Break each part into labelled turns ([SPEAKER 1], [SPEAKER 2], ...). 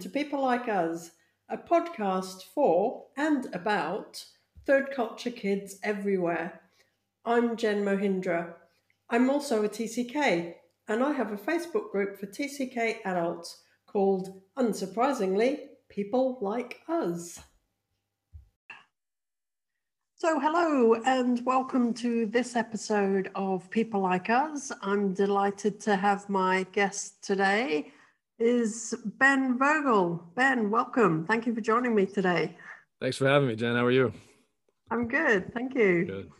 [SPEAKER 1] to People Like Us, a podcast for and about third culture kids everywhere. I'm Jen Mohindra. I'm also a TCK, and I have a Facebook group for TCK adults called, unsurprisingly, People Like Us. So, hello and welcome to this episode of People Like Us. I'm delighted to have my guest today is Ben Voegele. Ben, welcome. Thank you for joining me today.
[SPEAKER 2] Thanks for having me, Jen. How are you?
[SPEAKER 1] I'm good. Thank you. Good.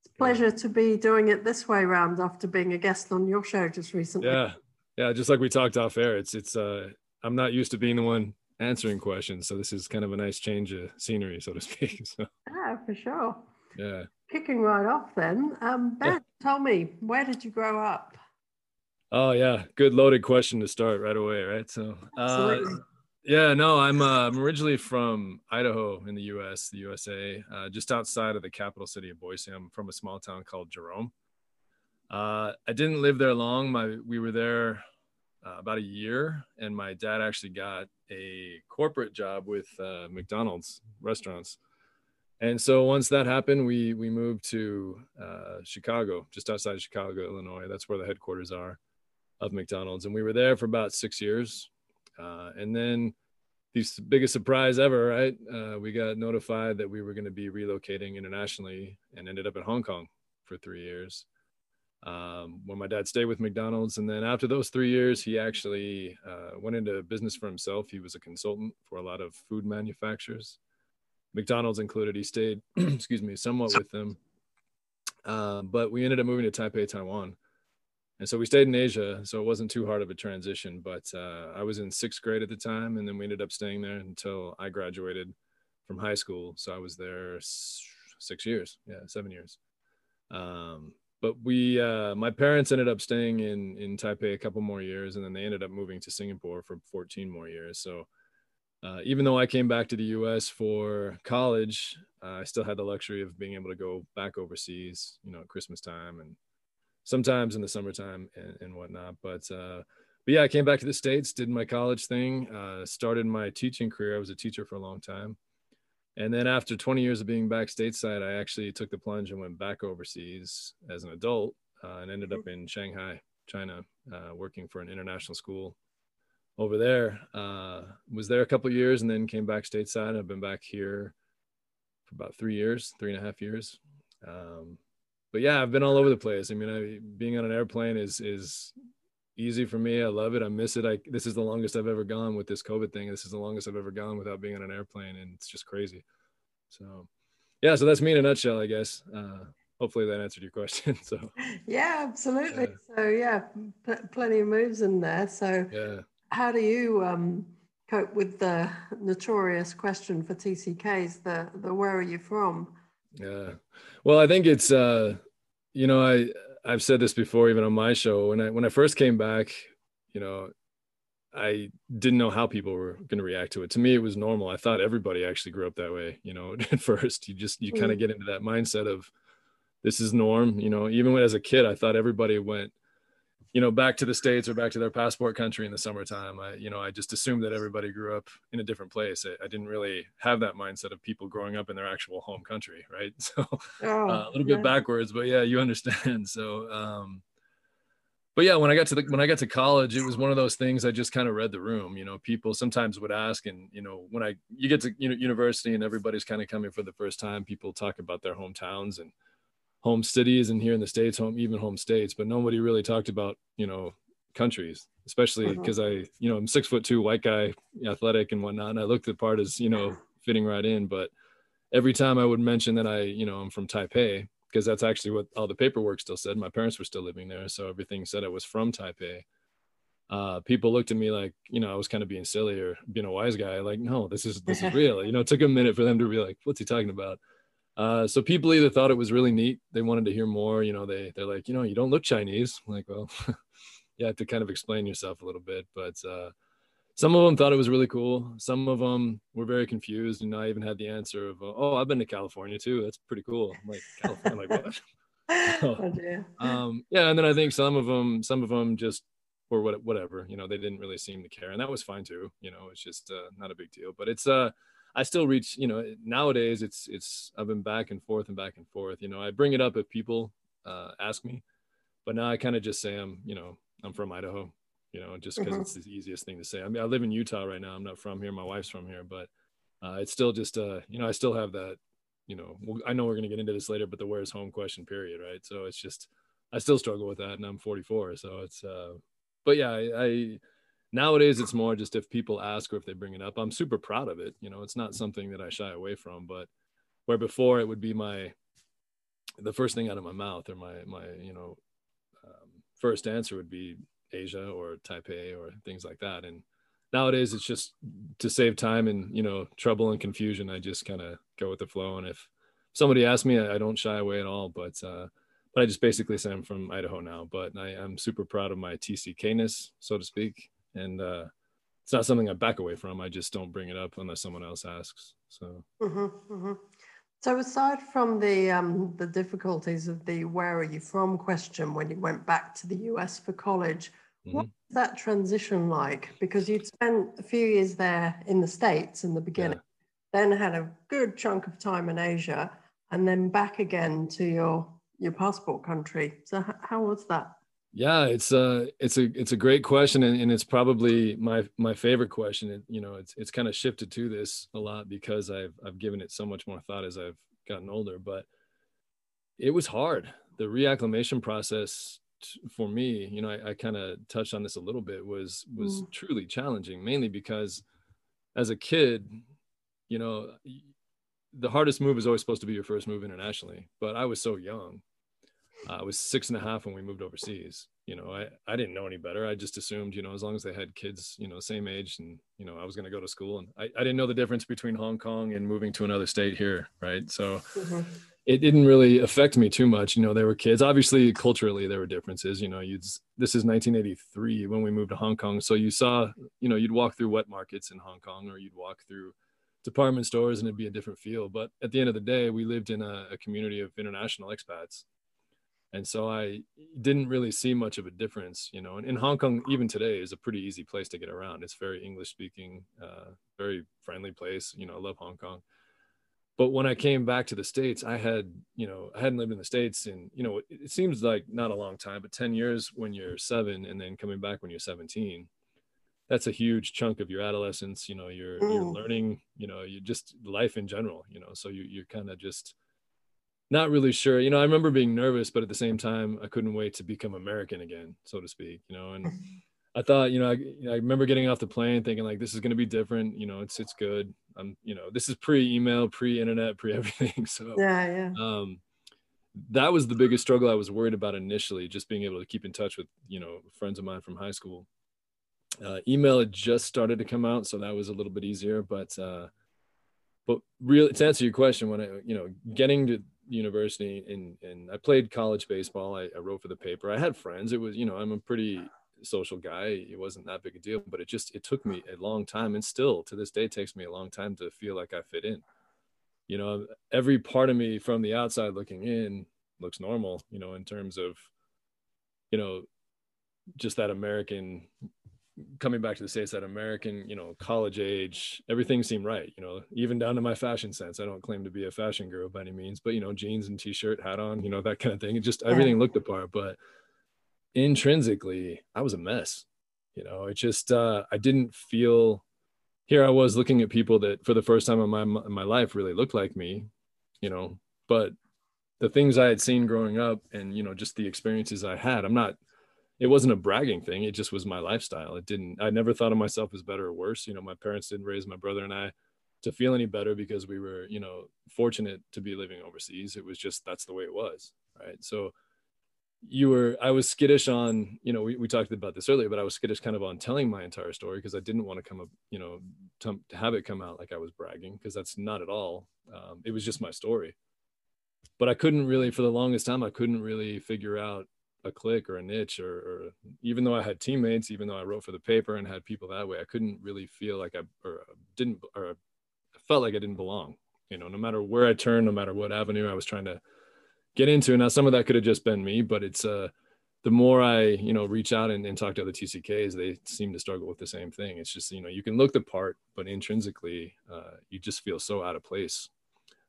[SPEAKER 1] It's a pleasure to be doing it this way round after being a guest on your show just recently.
[SPEAKER 2] Yeah. Yeah, just like we talked off air. It's it's uh I'm not used to being the one answering questions. So this is kind of a nice change of scenery, so to speak. So
[SPEAKER 1] yeah, for sure.
[SPEAKER 2] Yeah.
[SPEAKER 1] Kicking right off then. Um, ben, yeah. tell me, where did you grow up?
[SPEAKER 2] Oh yeah, good loaded question to start right away, right? So uh, yeah, no, I'm uh, I'm originally from Idaho in the U.S., the USA, uh, just outside of the capital city of Boise. I'm from a small town called Jerome. Uh, I didn't live there long. My we were there uh, about a year, and my dad actually got a corporate job with uh, McDonald's restaurants. And so once that happened, we we moved to uh, Chicago, just outside of Chicago, Illinois. That's where the headquarters are of McDonald's, and we were there for about six years. Uh, and then, the biggest surprise ever, right? Uh, we got notified that we were going to be relocating internationally, and ended up in Hong Kong for three years um, when my dad stayed with McDonald's. And then after those three years, he actually uh, went into business for himself. He was a consultant for a lot of food manufacturers, McDonald's included. He stayed, excuse me, somewhat with them. Uh, but we ended up moving to Taipei, Taiwan. And so we stayed in Asia. So it wasn't too hard of a transition. But uh, I was in sixth grade at the time. And then we ended up staying there until I graduated from high school. So I was there six years. Yeah, seven years. Um, but we uh, my parents ended up staying in in taipei a couple more years and then they ended up moving to singapore for 14 more years so uh, even though i came back to the us for college uh, i still had the luxury of being able to go back overseas you know at christmas time and sometimes in the summertime and, and whatnot but uh, but yeah i came back to the states did my college thing uh, started my teaching career i was a teacher for a long time and then after 20 years of being back stateside, I actually took the plunge and went back overseas as an adult uh, and ended up mm-hmm. in Shanghai, China, uh, working for an international school over there. Uh, was there a couple years and then came back stateside. I've been back here for about three years, three and a half years. Um, but yeah, I've been all over the place. I mean, I, being on an airplane is is easy for me. I love it. I miss it. I this is the longest I've ever gone with this COVID thing. This is the longest I've ever gone without being on an airplane, and it's just crazy. So, yeah. So that's me in a nutshell, I guess. Uh, hopefully that answered your question. So.
[SPEAKER 1] Yeah, absolutely. so yeah, pl- plenty of moves in there. So
[SPEAKER 2] yeah.
[SPEAKER 1] How do you um, cope with the notorious question for TCKs? The the where are you from?
[SPEAKER 2] Yeah. Well, I think it's uh, you know I I've said this before, even on my show. When I when I first came back, you know, I didn't know how people were going to react to it. To me, it was normal. I thought everybody actually grew up that way. You know, at first, you just you mm. kind of get into that mindset of this is norm. You know, even when as a kid, I thought everybody went you know, back to the States or back to their passport country in the summertime. I, you know, I just assumed that everybody grew up in a different place. I, I didn't really have that mindset of people growing up in their actual home country. Right. So oh, uh, a little yeah. bit backwards, but yeah, you understand. So, um, but yeah, when I got to the, when I got to college, it was one of those things I just kind of read the room. You know, people sometimes would ask, and you know, when I you get to you know, university and everybody's kind of coming for the first time, people talk about their hometowns and home cities and here in the states home even home states but nobody really talked about you know countries especially because uh-huh. i you know i'm six foot two white guy athletic and whatnot and i looked the part as you know fitting right in but every time i would mention that i you know i'm from taipei because that's actually what all the paperwork still said my parents were still living there so everything said i was from taipei uh, people looked at me like you know i was kind of being silly or being a wise guy like no this is this is real you know it took a minute for them to be like what's he talking about uh, so people either thought it was really neat, they wanted to hear more. You know, they they're like, you know, you don't look Chinese. I'm like, well, you have to kind of explain yourself a little bit. But uh, some of them thought it was really cool. Some of them were very confused, and I even had the answer of, "Oh, I've been to California too. That's pretty cool." I'm like, California, like what? oh, um, yeah, and then I think some of them, some of them just or what, whatever, you know, they didn't really seem to care. And that was fine too. You know, it's just uh, not a big deal, but it's, uh, I still reach, you know, nowadays it's, it's, I've been back and forth and back and forth, you know, I bring it up if people uh, ask me, but now I kind of just say I'm, you know, I'm from Idaho, you know, just because mm-hmm. it's the easiest thing to say. I mean, I live in Utah right now. I'm not from here. My wife's from here, but uh, it's still just, uh, you know, I still have that, you know, I know we're going to get into this later, but the where's home question period. Right. So it's just, I still struggle with that and I'm 44. So it's, uh, but yeah, I, I nowadays it's more just if people ask or if they bring it up, I'm super proud of it. You know, it's not something that I shy away from, but where before it would be my, the first thing out of my mouth or my, my, you know, um, first answer would be Asia or Taipei or things like that. And nowadays it's just to save time and, you know, trouble and confusion. I just kind of go with the flow. And if somebody asks me, I, don't shy away at all, but, uh, but I just basically say I'm from Idaho now, but I, am super proud of my TCKness, so to speak. And uh, it's not something I back away from. I just don't bring it up unless someone else asks. So.
[SPEAKER 1] Mm-hmm, mm-hmm. So aside from the um, the difficulties of the "Where are you from?" question when you went back to the US for college, mm-hmm. what was that transition like? Because you'd spent a few years there in the states in the beginning, yeah. then had a good chunk of time in Asia, and then back again to your your passport country. So how was that?
[SPEAKER 2] Yeah, it's a it's a it's a great question, and, and it's probably my my favorite question. It, you know, it's it's kind of shifted to this a lot because I've I've given it so much more thought as I've gotten older. But it was hard. The reacclimation process for me, you know, I, I kind of touched on this a little bit, was was mm. truly challenging, mainly because as a kid, you know, the hardest move is always supposed to be your first move internationally. But I was so young uh, I was six and a half when we moved overseas. You know, I, I didn't know any better. I just assumed, you know, as long as they had kids, you know, same age and, you know, I was going to go to school. And I, I didn't know the difference between Hong Kong and moving to another state here. Right. So mm-hmm. it didn't really affect me too much. You know, they were kids. Obviously, culturally, there were differences. You know, you'd, this is 1983 when we moved to Hong Kong. So you saw, you know, you'd walk through wet markets in Hong Kong or you'd walk through department stores and it'd be a different feel. But at the end of the day, we lived in a, a community of international expats and so i didn't really see much of a difference you know and in hong kong even today is a pretty easy place to get around it's very english speaking uh, very friendly place you know i love hong kong but when i came back to the states i had you know i hadn't lived in the states and you know it, it seems like not a long time but 10 years when you're seven and then coming back when you're 17 that's a huge chunk of your adolescence you know you're mm. you're learning you know you just life in general you know so you, you're kind of just not really sure. You know, I remember being nervous, but at the same time, I couldn't wait to become American again, so to speak. You know, and I thought, you know, I, you know, I remember getting off the plane thinking like, this is going to be different. You know, it's it's good. I'm, you know, this is pre-email, pre-internet, pre-everything. So
[SPEAKER 1] yeah, yeah.
[SPEAKER 2] Um, that was the biggest struggle I was worried about initially, just being able to keep in touch with, you know, friends of mine from high school. Uh, email had just started to come out, so that was a little bit easier. But uh, but really, to answer your question, when I, you know, getting to university and and I played college baseball. I, I, wrote for the paper. I had friends. It was you know I'm a pretty social guy. It wasn't that big a deal, but it just it took me a long time, and still to this day takes me a long time to feel like I fit in. You know, every part of me from the outside looking in looks normal. You know, in terms of you know just that American coming back to the states that american you know college age everything seemed right you know even down to my fashion sense. I don't claim to be a fashion guru by any means but you know jeans and t-shirt hat on you know that kind of thing it just everything looked apart but intrinsically i was a mess you know it just uh i didn't feel here i was looking at people that for the first time in my in my life really looked like me you know but the things i had seen growing up and you know just the experiences i had i'm not it wasn't a bragging thing. It just was my lifestyle. It didn't, I never thought of myself as better or worse. You know, my parents didn't raise my brother and I to feel any better because we were, you know, fortunate to be living overseas. It was just, that's the way it was. Right. So you were, I was skittish on, you know, we, we talked about this earlier, but I was skittish kind of on telling my entire story because I didn't want to come up, you know, to, to, have it come out like I was bragging because that's not at all. Um, it was just my story. But I couldn't really, for the longest time, I couldn't really figure out a clique or a niche or, or, even though I had teammates, even though I wrote for the paper and had people that way, I couldn't really feel like I or didn't or felt like I didn't belong. You know, no matter where I turned, no matter what avenue I was trying to get into. Now some of that could have just been me, but it's uh the more I, you know, reach out and, and talk to other TCKs, they seem to struggle with the same thing. It's just, you know, you can look the part, but intrinsically, uh, you just feel so out of place.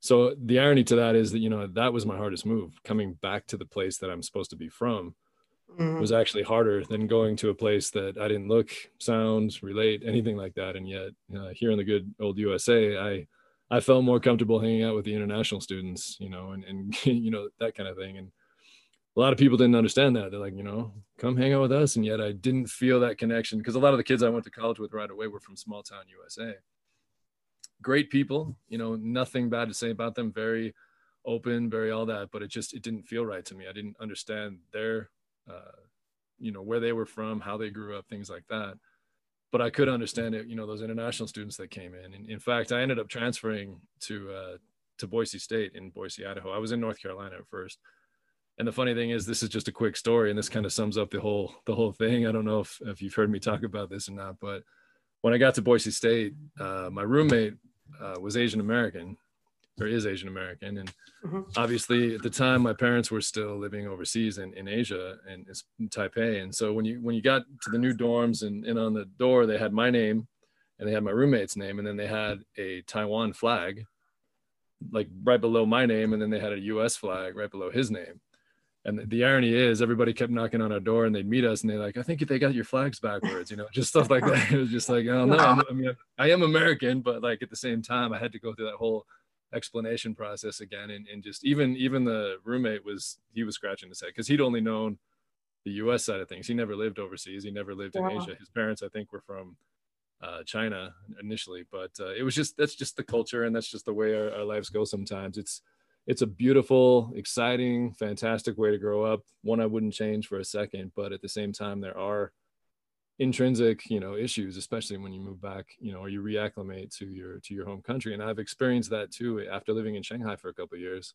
[SPEAKER 2] So the irony to that is that, you know, that was my hardest move. Coming back to the place that I'm supposed to be from mm-hmm. was actually harder than going to a place that I didn't look, sound, relate, anything like that. And yet, uh, here in the good old USA, I, I felt more comfortable hanging out with the international students, you know, and, and you know, that kind of thing. And, a lot of people didn't understand that. They're like, you know, come hang out with us. And yet I didn't feel that connection because a lot of the kids I went to college with right away were from small town USA. Great people, you know, nothing bad to say about them. Very open, very all that, but it just, it didn't feel right to me. I didn't understand their, uh, you know, where they were from, how they grew up, things like that. But I could understand it, you know, those international students that came in. And in fact, I ended up transferring to, uh, to Boise State in Boise, Idaho. I was in North Carolina at first and the funny thing is this is just a quick story and this kind of sums up the whole the whole thing i don't know if, if you've heard me talk about this or not but when i got to boise state uh, my roommate uh, was asian american or is asian american. And mm-hmm. obviously at the time my parents were still living overseas in, in asia and in taipei. And so when you when you got to the new dorms and, and on the door they had my name and they had my roommate's name. And then they had a taiwan flag like right below my name. And then they had a us flag right below his name and the irony is everybody kept knocking on our door and they'd meet us and they're like i think they got your flags backwards you know just stuff like that. It was just like oh no i mean i am american but like at the same time i had to go through that whole explanation process again and, and just even even the roommate was he was scratching his head because he'd only known the us side of things. He never lived overseas. He never lived in asia. His parents i think were from uh, china initially but uh, it was just that's just the culture and that's just the way our, our lives go sometimes. It's it's a beautiful, exciting, fantastic way to grow up. One I wouldn't change for a second, but at the same time, there are intrinsic, you know, issues, especially when you move back, you know, or you reacclimate to your to your home country. And I've experienced that too after living in Shanghai for a couple years.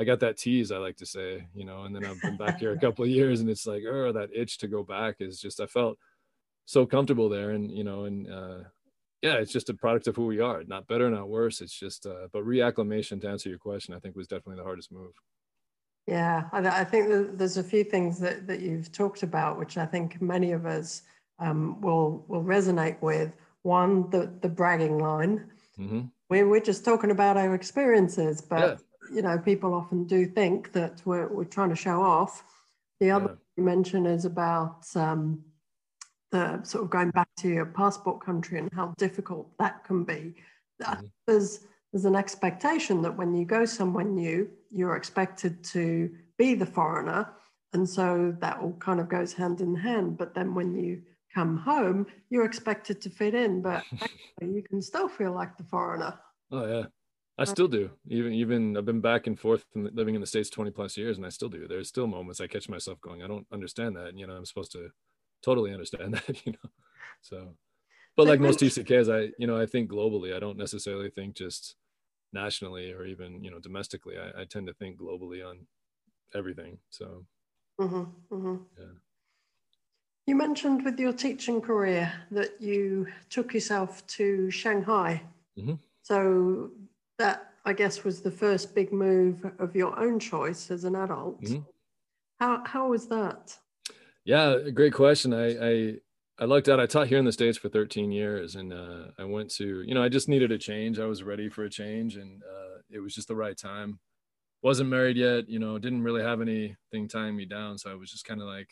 [SPEAKER 2] I got that tease, I like to say, you know, and then I've been back here a couple of years, and it's like, oh, that itch to go back is just I felt so comfortable there, and you know, and uh, yeah, it's just a product of who we are. Not better, not worse. It's just, uh, but reacclimation to answer your question, I think was definitely the hardest move.
[SPEAKER 1] Yeah, I, I think there's a few things that, that you've talked about, which I think many of us um, will will resonate with. One, the the bragging line. Mm-hmm. We're we're just talking about our experiences, but yeah. you know, people often do think that we're we're trying to show off. The other yeah. you mentioned is about um, the sort of going back to your passport country and how difficult that can be. Mm-hmm. There's there's an expectation that when you go somewhere new, you're expected to be the foreigner, and so that all kind of goes hand in hand. But then when you come home, you're expected to fit in, but you can still feel like the foreigner.
[SPEAKER 2] Oh yeah. I still do. Even even I've been back and forth from living in the states 20 plus years and I still do. There's still moments I catch myself going, I don't understand that. And, you know, I'm supposed to totally understand that, you know. So, but like most TCKs, I you know I think globally. I don't necessarily think just nationally or even you know domestically. I, I tend to think globally on everything. So, mm-hmm, mm-hmm. yeah.
[SPEAKER 1] You mentioned with your teaching career that you took yourself to Shanghai. Mm-hmm. So that I guess was the first big move of your own choice as an adult. Mm-hmm. How how was that?
[SPEAKER 2] Yeah, great question. I, I I lucked out. I taught here in the states for 13 years, and uh, I went to you know I just needed a change. I was ready for a change, and uh, it was just the right time. wasn't married yet, you know, didn't really have anything tying me down, so I was just kind of like,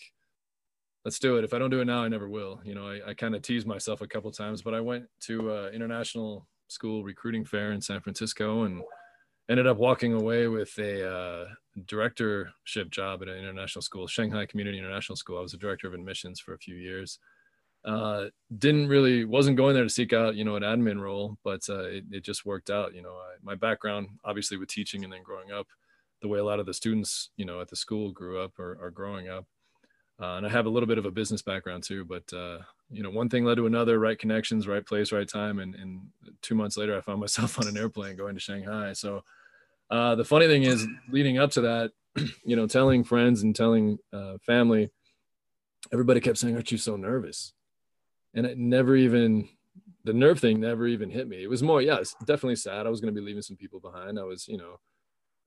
[SPEAKER 2] let's do it. If I don't do it now, I never will. You know, I, I kind of teased myself a couple times, but I went to uh, international school recruiting fair in San Francisco and ended up walking away with a uh, directorship job at an international school, Shanghai Community International School. I was a director of admissions for a few years. Uh, didn't really wasn't going there to seek out you know an admin role, but uh, it, it just worked out. You know, I, my background obviously with teaching and then growing up, the way a lot of the students you know at the school grew up or are growing up. Uh, and I have a little bit of a business background too, but uh, you know, one thing led to another, right connections, right place, right time. And, and two months later, I found myself on an airplane going to Shanghai. So uh, the funny thing is, leading up to that, you know, telling friends and telling uh, family, everybody kept saying, "Aren't you so nervous?" And it never even the nerve thing never even hit me. It was more, yeah, definitely sad. I was going to be leaving some people behind. I was, you know,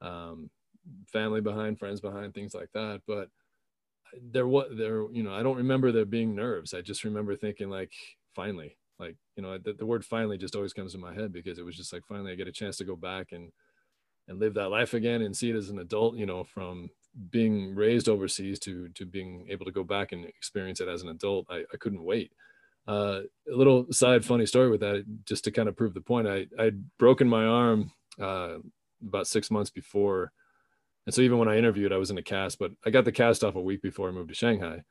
[SPEAKER 2] um, family behind, friends behind, things like that. But there was there you know i don't remember there being nerves. I just remember thinking like finally like you know the, the word finally just always comes in my head because it was just like finally i get a chance to go back and and live that life again and see it as an adult you know from being raised overseas to to being able to go back and experience it as an adult. I, I couldn't wait. Uh, a little side funny story with that just to kind of prove the point i i'd broken my arm uh, about six months before and so even when i interviewed i was in a cast but i got the cast off a week before i moved to shanghai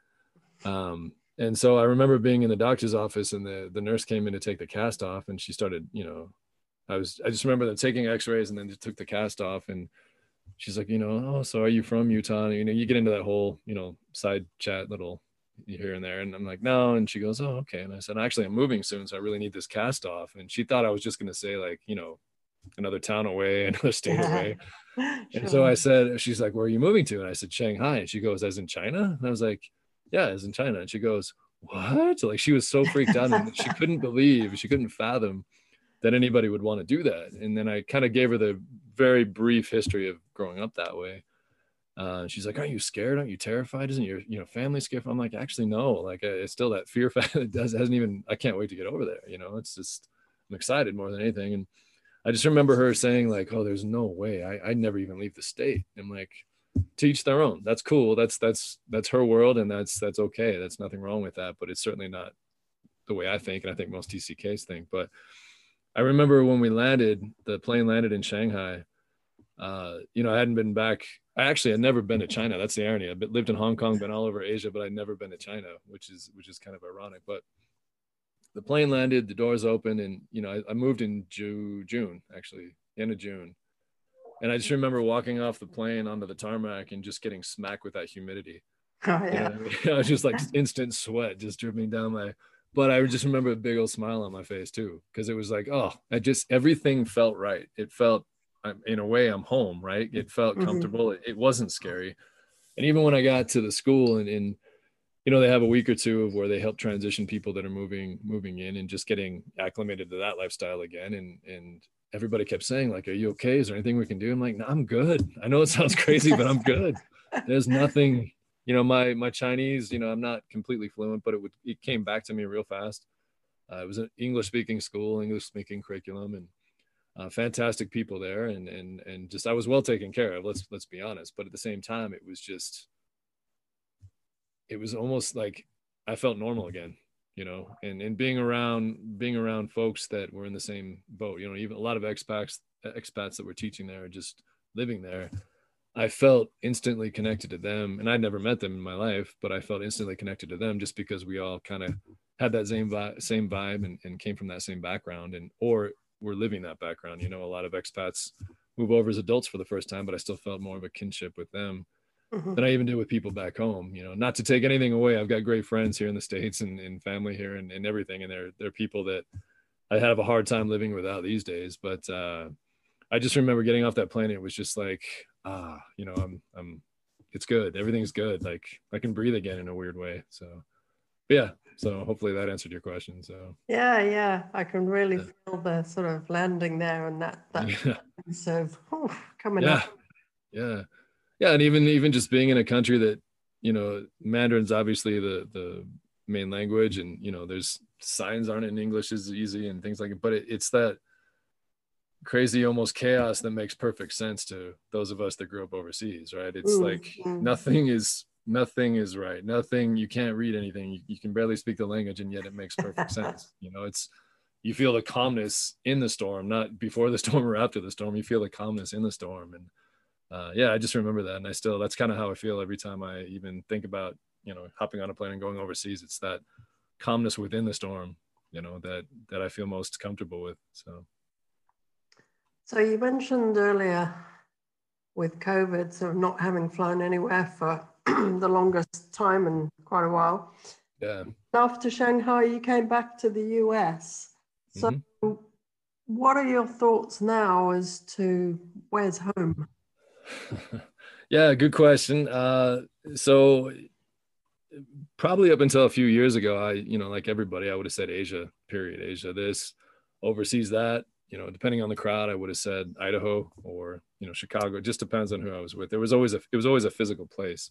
[SPEAKER 2] um, and so I remember being in the doctor's office and the, the nurse came in to take the cast off and she started, you know, I was, I just remember them taking x-rays and then just took the cast off and she's like, you know, oh, so are you from Utah? And, you know, you get into that whole, you know, side chat little here and there. And I'm like, no. And she goes, oh, okay. And I said, actually, I'm moving soon. So I really need this cast off. And she thought I was just going to say like, you know, another town away, another state away. sure. And so I said, she's like, where are you moving to? And I said, Shanghai. And she goes, as in China? And I was like, yeah, as in China. And she goes, what? Like she was so freaked out and she couldn't believe, she couldn't fathom that anybody would want to do that. And then I kind of gave her the very brief history of growing up that way. Uh, she's like, "Aren't you scared? Aren't you terrified? Isn't your you know family scared?" I'm like, "Actually, no. Like, it's still that fear factor. It does hasn't even. I can't wait to get over there. You know, it's just I'm excited more than anything." And I just remember her saying like, "Oh, there's no way. I I never even leave the state." I'm like, teach their own. That's cool. That's that's that's her world and that's that's okay. That's nothing wrong with that but it's certainly not the way i think and i think most tcks think. But i remember when we landed the plane landed in shanghai uh, you know i hadn't been back. I actually had never been to china. That's the irony. I've lived in hong kong been all over asia but i'd never been to china which is which is kind of ironic but the plane landed the doors open and you know i, I moved in June, june actually end of june and I just remember walking off the plane onto the tarmac and just getting smacked with that humidity.
[SPEAKER 1] Oh yeah.
[SPEAKER 2] I, mean? I was just like instant sweat just dripping down my but I just remember a big old smile on my face too, because it was like, oh, I just everything felt right. It felt in a way I'm home, right? It felt mm-hmm. comfortable. Mm-hmm. It, it, wasn't scary. And even when I got to the school and, and you know, they have a week or two of where they help transition people that are moving, moving in and just getting acclimated to that lifestyle again. And and everybody kept saying like, "Are you okay? Is there anything we can do?" I'm like, "No, I'm good. I know it sounds crazy, but I'm good. There's nothing." You know, my my Chinese, you know, I'm not completely fluent, but it would it came back to me real fast. Uh, it was an English speaking school, English speaking curriculum, and uh, fantastic people there, and and and just I was well taken care of. Let's let's be honest. But at the same time, it was just, it was almost like I felt normal again you know and and being around being around folks that were in the same boat you know even a lot of expats expats that were teaching there just living there i felt instantly connected to them. And i'd never met them in my life but i felt instantly connected to them just because we all kind of had that same vibe, same vibe and, and came from that same background and or we're living that background. You know a lot of expats move over as adults for the first time but i still felt more of a kinship with them mm-hmm. than I even do with people back home. You know, not to take anything away. I've got great friends here in the States and, and family here and, and everything. And they're, they're people that I have a hard time living without these days. But uh, I just remember getting off that plane. It was just like, ah, you know, I'm, I'm, it's good. Everything's good. Like I can breathe again in a weird way. So, yeah. So hopefully that answered your question. So
[SPEAKER 1] yeah, yeah, I can really yeah. feel the sort of landing there and that that yeah. sense of oh, coming
[SPEAKER 2] yeah.
[SPEAKER 1] up.
[SPEAKER 2] Yeah yeah and even even just being in a country that you know mandarin's obviously the the main language and you know there's signs aren't in english as easy and things like it but it, it's that crazy almost chaos that makes perfect sense to those of us that grew up overseas right? It's mm-hmm. like nothing is nothing is right. Nothing you can't read anything. You, you can barely speak the language and yet it makes perfect sense. You know it's you feel the calmness in the storm not before the storm or after the storm. You feel the calmness in the storm and uh, yeah, I just remember that, and I still that's kind of how I feel every time I even think about you know hopping on a plane and going overseas. It's that calmness within the storm, you know, that that I feel most comfortable with. So.
[SPEAKER 1] So you mentioned earlier with COVID, so not having flown anywhere for the longest time in quite a while.
[SPEAKER 2] Yeah.
[SPEAKER 1] After Shanghai, you came back to the US. So, mm-hmm. what are your thoughts now as to where's home?
[SPEAKER 2] yeah, good question. Uh, so probably up until a few years ago, I, you know, like everybody, I would have said Asia, period. Asia, this, overseas, that, you know, depending on the crowd, I would have said Idaho or, you know, Chicago. It just depends on who I was with. There was always a, it was always a physical place.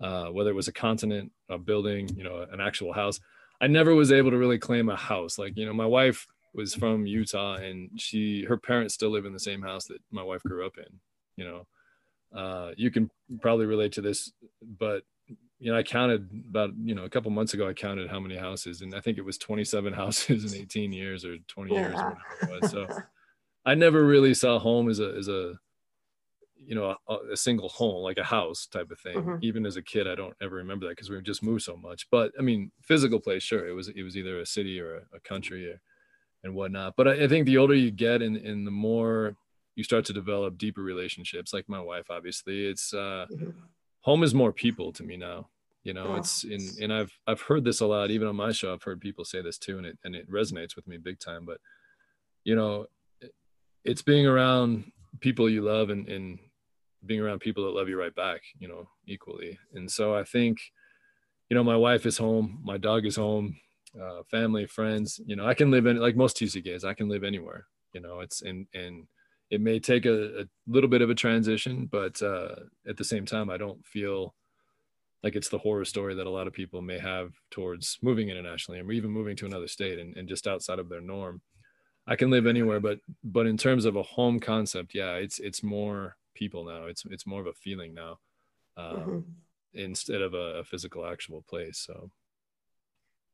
[SPEAKER 2] uh, whether it was a continent, a building, you know, an actual house. I never was able to really claim a house. Like, you know, my wife was from Utah and she, her parents still live in the same house that my wife grew up in, you know. Uh, you can probably relate to this, but you know, I counted about, you know, a couple months ago, I counted how many houses and I think it was 27 houses in 18 years or 20 yeah. years, whatever it was. So I never really saw home as a, as a, you know a, a, single home like a house type of thing mm-hmm. even as a kid i don't ever remember that because we just moved so much but i mean physical place sure it was it was either a city or a, a country or, and whatnot but I, I, think the older you get and, and the more you start to develop deeper relationships like my wife obviously it's uh mm-hmm. home is more people to me now you know yeah. it's in and i've i've heard this a lot even on my show i've heard people say this too and it and it resonates with me big time but you know it's being around people you love and, and being around people that love you right back, you know, equally. And so I think, you know, my wife is home, my dog is home, uh, family, friends, you know, I can live in like most TCKs, I can live anywhere, you know, it's and and it may take a, a little bit of a transition, but uh, at the same time, I don't feel like it's the horror story that a lot of people may have towards moving internationally or even moving to another state and, and just outside of their norm. I can live anywhere, but but in terms of a home concept, yeah, it's it's more people now. It's it's more of a feeling now, um, mm-hmm. instead of a, a, physical, actual place. So,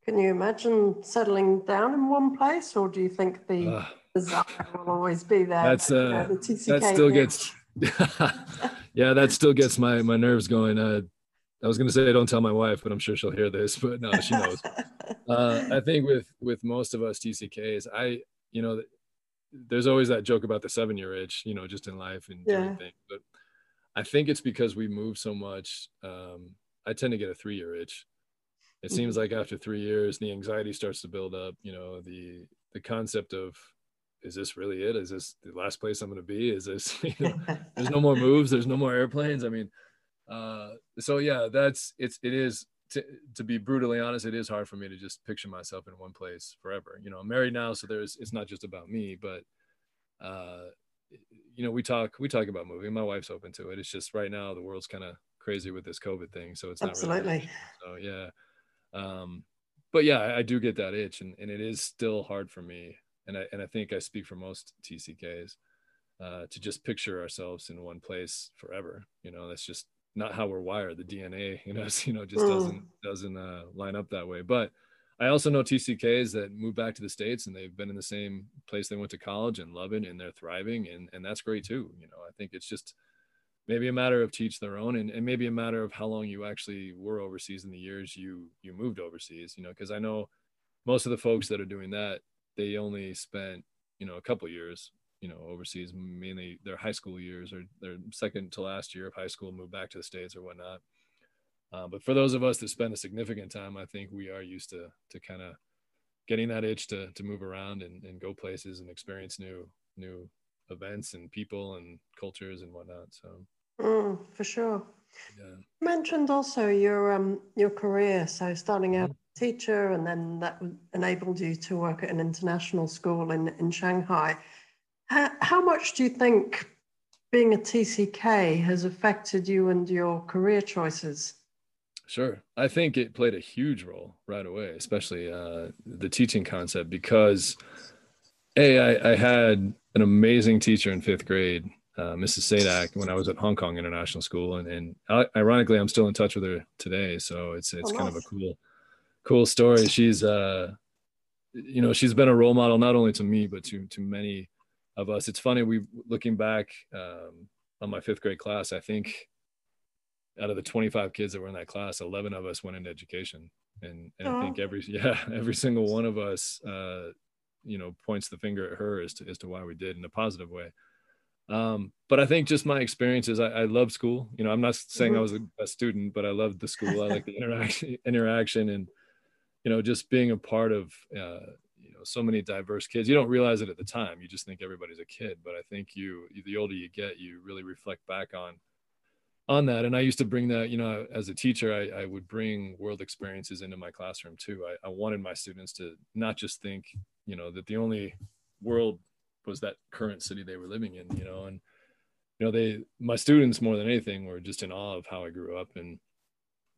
[SPEAKER 1] can you imagine settling down in one place, or do you think the uh, desire will always be there?
[SPEAKER 2] That's uh, the that still gets. yeah, that still gets my my nerves going. Uh, I was going to say don't tell my wife, but I'm sure she'll hear this. But no, she knows. uh, I think with with most of us TCKs, I you know there's always that joke about the seven year itch, you know, just in life and yeah. everything. But I think it's because we move so much. Um, I tend to get a three year itch. It mm-hmm. seems like after three years, the anxiety starts to build up. You know, the the concept of is this really it? Is this the last place I'm going to be? Is this you know, there's no more moves, there's no more airplanes. I mean, uh, so yeah, that's it's it is to, to be brutally honest, it is hard for me to just picture myself in one place forever. You know, I'm married now, so there's it's not just about me, but uh, you know, we talk we talk about moving. My wife's open to it. It's just right now the world's kind of crazy with this COVID thing, so it's
[SPEAKER 1] absolutely.
[SPEAKER 2] Not really so yeah, um, but yeah, I, I do get that itch, and, and it is still hard for me, and I and I think I speak for most TCKs. Uh, to just picture ourselves in one place forever, you know, that's just not how we're wired. The DNA, you know, you know, just doesn't mm. doesn't uh, line up that way. But I also know TCKs that move back to the states and they've been in the same place they went to college and love it and they're thriving and and that's great too. You know, I think it's just maybe a matter of teach their own and, and maybe a matter of how long you actually were overseas in the years you you moved overseas. You know, because I know most of the folks that are doing that they only spent you know a couple years you know overseas mainly their high school years or their second to last year of high school moved back to the states or whatnot uh, but for those of us that spend a significant time i think we are used to to kind of getting that itch to to move around and, and go places and experience new new events and people and cultures and whatnot so
[SPEAKER 1] mm, for sure yeah. You mentioned also your um your career so starting out mm-hmm. Teacher and then that enabled you to work at an international school in in shanghai how, much do you think being a TCK has affected you and your career choices?
[SPEAKER 2] Sure. I think it played a huge role right away, especially uh, the teaching concept, because A, I, I had an amazing teacher in fifth grade, uh, Mrs. Sadak, when I was at Hong Kong International School. And, and ironically, I'm still in touch with her today. So it's, it's oh, kind nice. of a cool, cool story. She's, uh, you know, she's been a role model, not only to me, but to, to many of us. It's funny, we looking back um, on my fifth grade class, I think out of the 25 kids that were in that class, 11 of us went into education. And, and I think every, yeah, every single one of us, uh, you know, points the finger at her as to, as to why we did in a positive way. Um, but I think just my experiences, I, I love school. You know, I'm not saying mm-hmm. I was a, a student, but I loved the school. I like the interaction, interaction, and you know, just being a part of uh, know so many diverse kids. You don't realize it at the time. You just think everybody's a kid but i think you the older you get you really reflect back on on that. And i used to bring that you know as a teacher i, I would bring world experiences into my classroom too. I, I wanted my students to not just think you know that the only world was that current city they were living in you know and you know they my students more than anything were just in awe of how i grew up and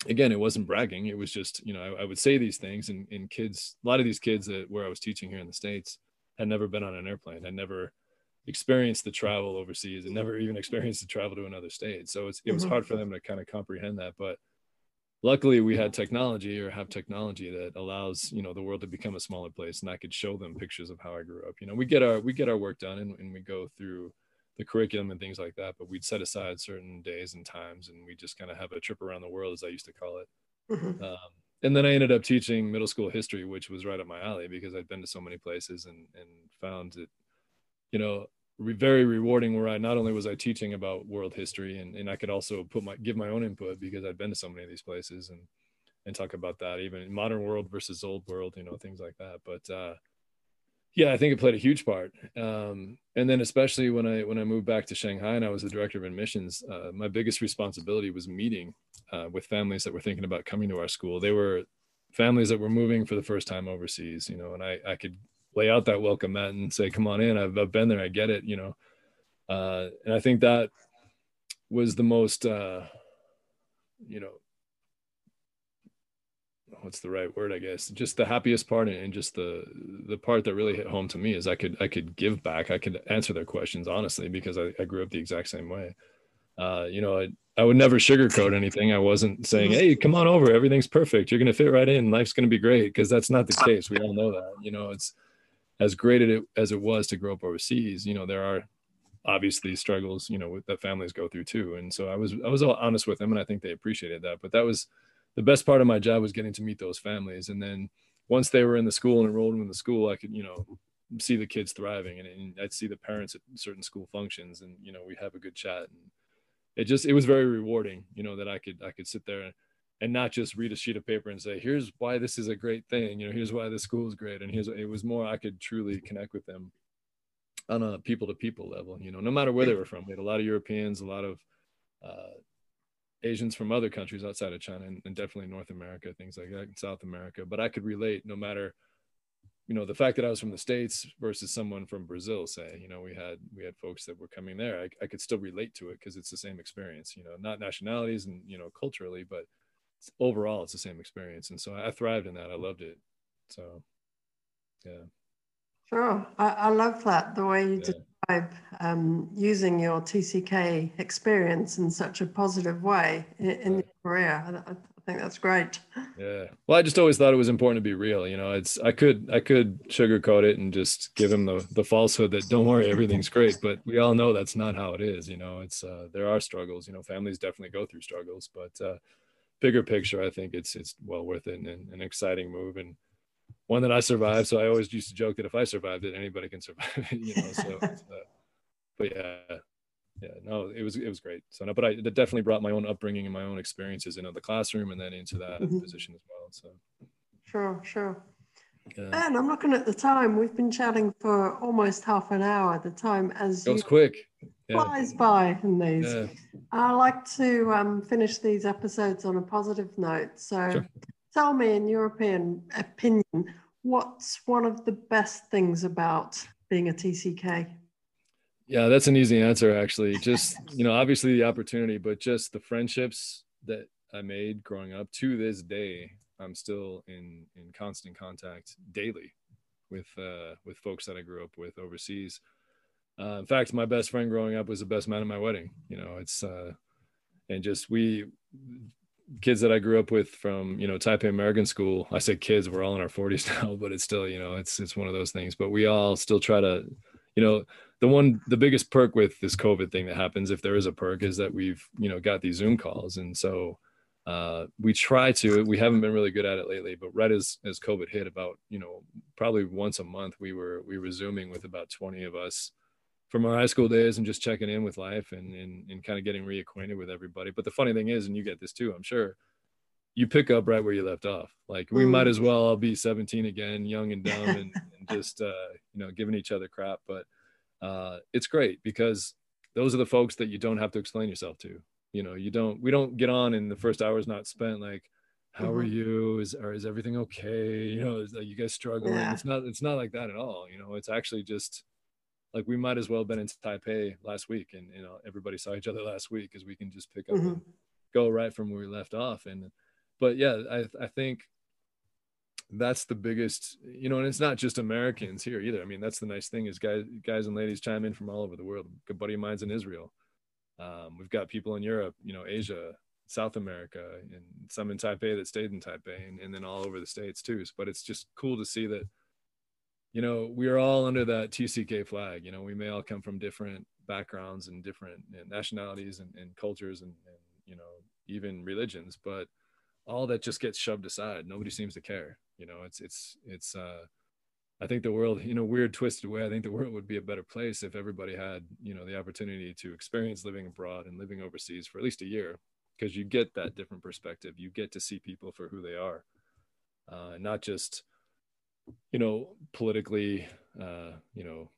[SPEAKER 2] again, it wasn't bragging. It was just, you know, I, I would say these things and, and kids, a lot of these kids that where I was teaching here in the States had never been on an airplane, had never experienced the travel overseas and never even experienced the travel to another state. So it's, it was mm-hmm. hard for them to kind of comprehend that. But luckily we had technology or have technology that allows, you know, the world to become a smaller place. And I could show them pictures of how I grew up. You know, we get our, we get our work done and, and we go through the curriculum and things like that, but we'd set aside certain days and times and we just kind of have a trip around the world, as I used to call it. Mm-hmm. Um, and then I ended up teaching middle school history, which was right up my alley because I'd been to so many places and, and found it, you know, re- very rewarding where I not only was I teaching about world history and, and I could also put my give my own input because I'd been to so many of these places and and talk about that even modern world versus old world, you know, things like that. But uh, yeah, I think it played a huge part. Um, and then especially when I when I moved back to Shanghai and I was the director of admissions, uh, my biggest responsibility was meeting uh, with families that were thinking about coming to our school. They were families that were moving for the first time overseas, you know, and I I could lay out that welcome mat and say, "Come on in. I've, I've been there. I get it," you know. Uh, and I think that was the most, uh, you know, what's the right word i guess just the happiest part and just the the part that really hit home to me is i could i could give back. I could answer their questions honestly because i, I grew up the exact same way. Uh, you know I, I would never sugarcoat anything. I wasn't saying hey come on over. Everything's perfect. You're going to fit right in. Life's going to be great. Because that's not the case. We all know that. You know it's as great as it was to grow up overseas you know there are obviously struggles you know that families go through too. And so i was i was all honest with them and i think they appreciated that. But that was the best part of my job was getting to meet those families. And then once they were in the school and enrolled in the school, I could, you know, see the kids thriving and, and, I'd see the parents at certain school functions and, you know, we have a good chat and it just, it was very rewarding, you know, that I could, I could sit there and, and not just read a sheet of paper and say, here's why this is a great thing. You know, here's why the school is great. And here's, it was more, I could truly connect with them on a people to people level, you know, no matter where they were from. We had a lot of Europeans, a lot of, uh, Asians from other countries outside of China and, and, definitely North America, things like that, South America. But I could relate no matter, you know, the fact that I was from the States versus someone from Brazil, say, you know, we had we had folks that were coming there. I, I could still relate to it because it's the same experience, you know, not nationalities and you know culturally, but overall it's the same experience. And so I thrived in that. I loved it. So yeah.
[SPEAKER 1] Sure. I, I love that the way you yeah describe um, using your TCK experience in such a positive way in, in your career. I, I, think that's great.
[SPEAKER 2] Yeah. Well, I just always thought it was important to be real. You know, it's I could I could sugarcoat it and just give him the the falsehood that don't worry, everything's great. But we all know that's not how it is. You know, it's uh, there are struggles. You know, families definitely go through struggles, but uh, bigger picture, I think it's it's well worth it and, and an exciting move and one that I survived. So I always used to joke that if I survived it, anybody can survive it, you know. So, uh, but yeah, yeah, no, it was it was great. So no, but I definitely brought my own upbringing and my own experiences into the classroom and then into that mm-hmm. position as well. So
[SPEAKER 1] sure, sure. Yeah. And I'm looking at the time. We've been chatting for almost half an hour. The time as it
[SPEAKER 2] goes quick.
[SPEAKER 1] Yeah. Flies by in these. Yeah. I like to um, finish these episodes on a positive note. So sure tell me, in your opinion, opinion, what's one of the best things about being a TCK?
[SPEAKER 2] Yeah, that's an easy answer, actually. Just, you know, obviously the opportunity, but just the friendships that I made growing up to this day. I'm still in in constant contact daily with uh, with folks that I grew up with overseas. Uh, in fact, my best friend growing up was the best man at my wedding. You know, it's uh, and just we kids that I grew up with from you know Taipei American School. I say kids, we're all in our 40s now, but it's still you know it's it's one of those things. But we all still try to, you know, the one the biggest perk with this COVID thing that happens, if there is a perk, is that we've you know got these Zoom calls, and so uh, we try to. We haven't been really good at it lately, but right as as COVID hit, about you know probably once a month, we were we were zooming with about 20 of us from our high school days and just checking in with life and, and, and kind of getting reacquainted with everybody. But the funny thing is, and you get this too, I'm sure, you pick up right where you left off. Like we mm. might as well all be 17 again, young and dumb, and, and just uh, you know giving each other crap. But uh, it's great because those are the folks that you don't have to explain yourself to. You know, you don't. We don't get on, and the first hour is not spent like, "How mm-hmm. are you? Is or is everything okay? You know, is that you guys struggling?" Yeah. It's not. It's not like that at all. You know, it's actually just like we might as well have been in Taipei last week and you know everybody saw each other last week because we can just pick up mm-hmm. and go right from where we left off. And but yeah, I I think that's the biggest you know and it's not just americans here either. I mean that's the nice thing is guys guys and ladies chime in from all over the world. A buddy of mine's in israel. Um, we've got people in europe you know asia south america and some in taipei that stayed in taipei and, and then all over the states too. But it's just cool to see that you know we are all under that tck flag you know we may all come from different backgrounds and different nationalities and, and cultures and, and you know even religions but all that just gets shoved aside. Nobody seems to care you know it's it's it's uh i think the world you know weird twisted way i think the world would be a better place if everybody had you know the opportunity to experience living abroad and living overseas for at least a year because you get that different perspective. You get to see people for who they are uh not just you know politically uh you know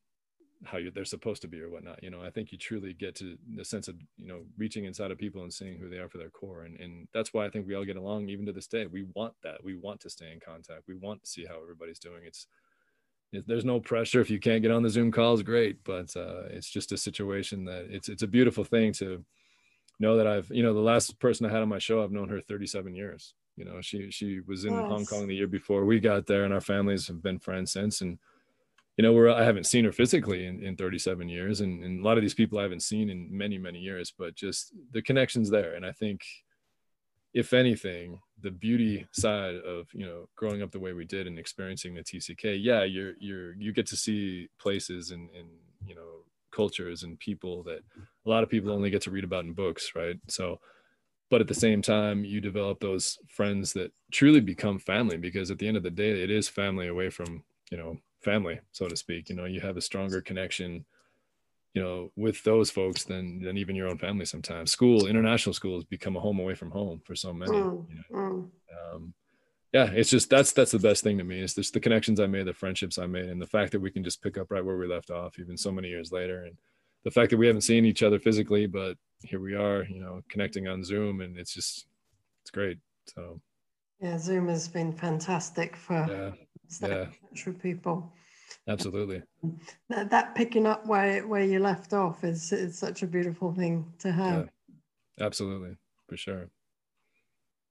[SPEAKER 2] how they're supposed to be or whatnot you know i think you truly get to the sense of you know reaching inside of people and seeing who they are for their core. And, and that's why i think we all get along even to this day. We want that. We want to stay in contact. We want to see how everybody's doing. It's it, there's no pressure. If you can't get on the zoom calls great. But uh, it's just a situation that it's it's a beautiful thing to know that i've you know the last person i had on my show i've known her 37 years you know she she was in nice. hong kong the year before we got there and our families have been friends since and you know, where I haven't seen her physically in, in 37 years, and, and, a lot of these people I haven't seen in many, many years, but just the connections there. And I think, if anything, the beauty side of you know growing up the way we did and experiencing the TCK, yeah, you're you're you get to see places and and you know cultures and people that a lot of people only get to read about in books, right? So, but at the same time, you develop those friends that truly become family because at the end of the day, it is family away from you know family, so to speak. You know, you have a stronger connection, you know, with those folks than than even your own family. Sometimes school, international schools become a home away from home for so many. Mm, you know? mm. um, yeah, it's just that's that's the best thing to me. Is just the connections I made, the friendships I made, and the fact that we can just pick up right where we left off, even so many years later, and the fact that we haven't seen each other physically, but here we are, you know, connecting on Zoom, and it's just it's great. So
[SPEAKER 1] yeah, Zoom has been fantastic for yeah yeah. people.
[SPEAKER 2] Absolutely.
[SPEAKER 1] That, that picking up where where you left off is is such a beautiful thing to have.
[SPEAKER 2] Yeah. Absolutely, for sure.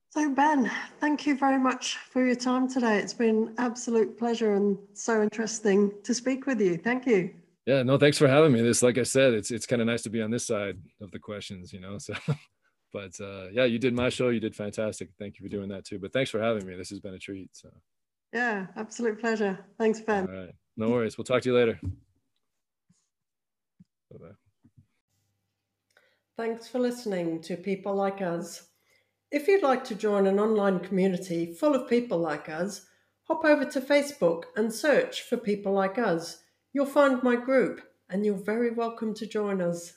[SPEAKER 1] So Ben, thank you very much for your time today. It's been absolute pleasure and so interesting to speak with you. Thank you.
[SPEAKER 2] Yeah, no, thanks for having me. This, like I said, it's it's kind of nice to be on this side of the questions, you know. So, but uh, yeah, you did my show. You did fantastic. Thank you for doing that too. But thanks for having me. This has been a treat. So.
[SPEAKER 1] Yeah, absolute pleasure. Thanks, Ben.
[SPEAKER 2] All right. No worries. We'll talk to you later.
[SPEAKER 1] Bye-bye. Thanks for listening to People Like Us. If you'd like to join an online community full of people like us, hop over to Facebook and search for People Like Us. You'll find my group and you're very welcome to join us.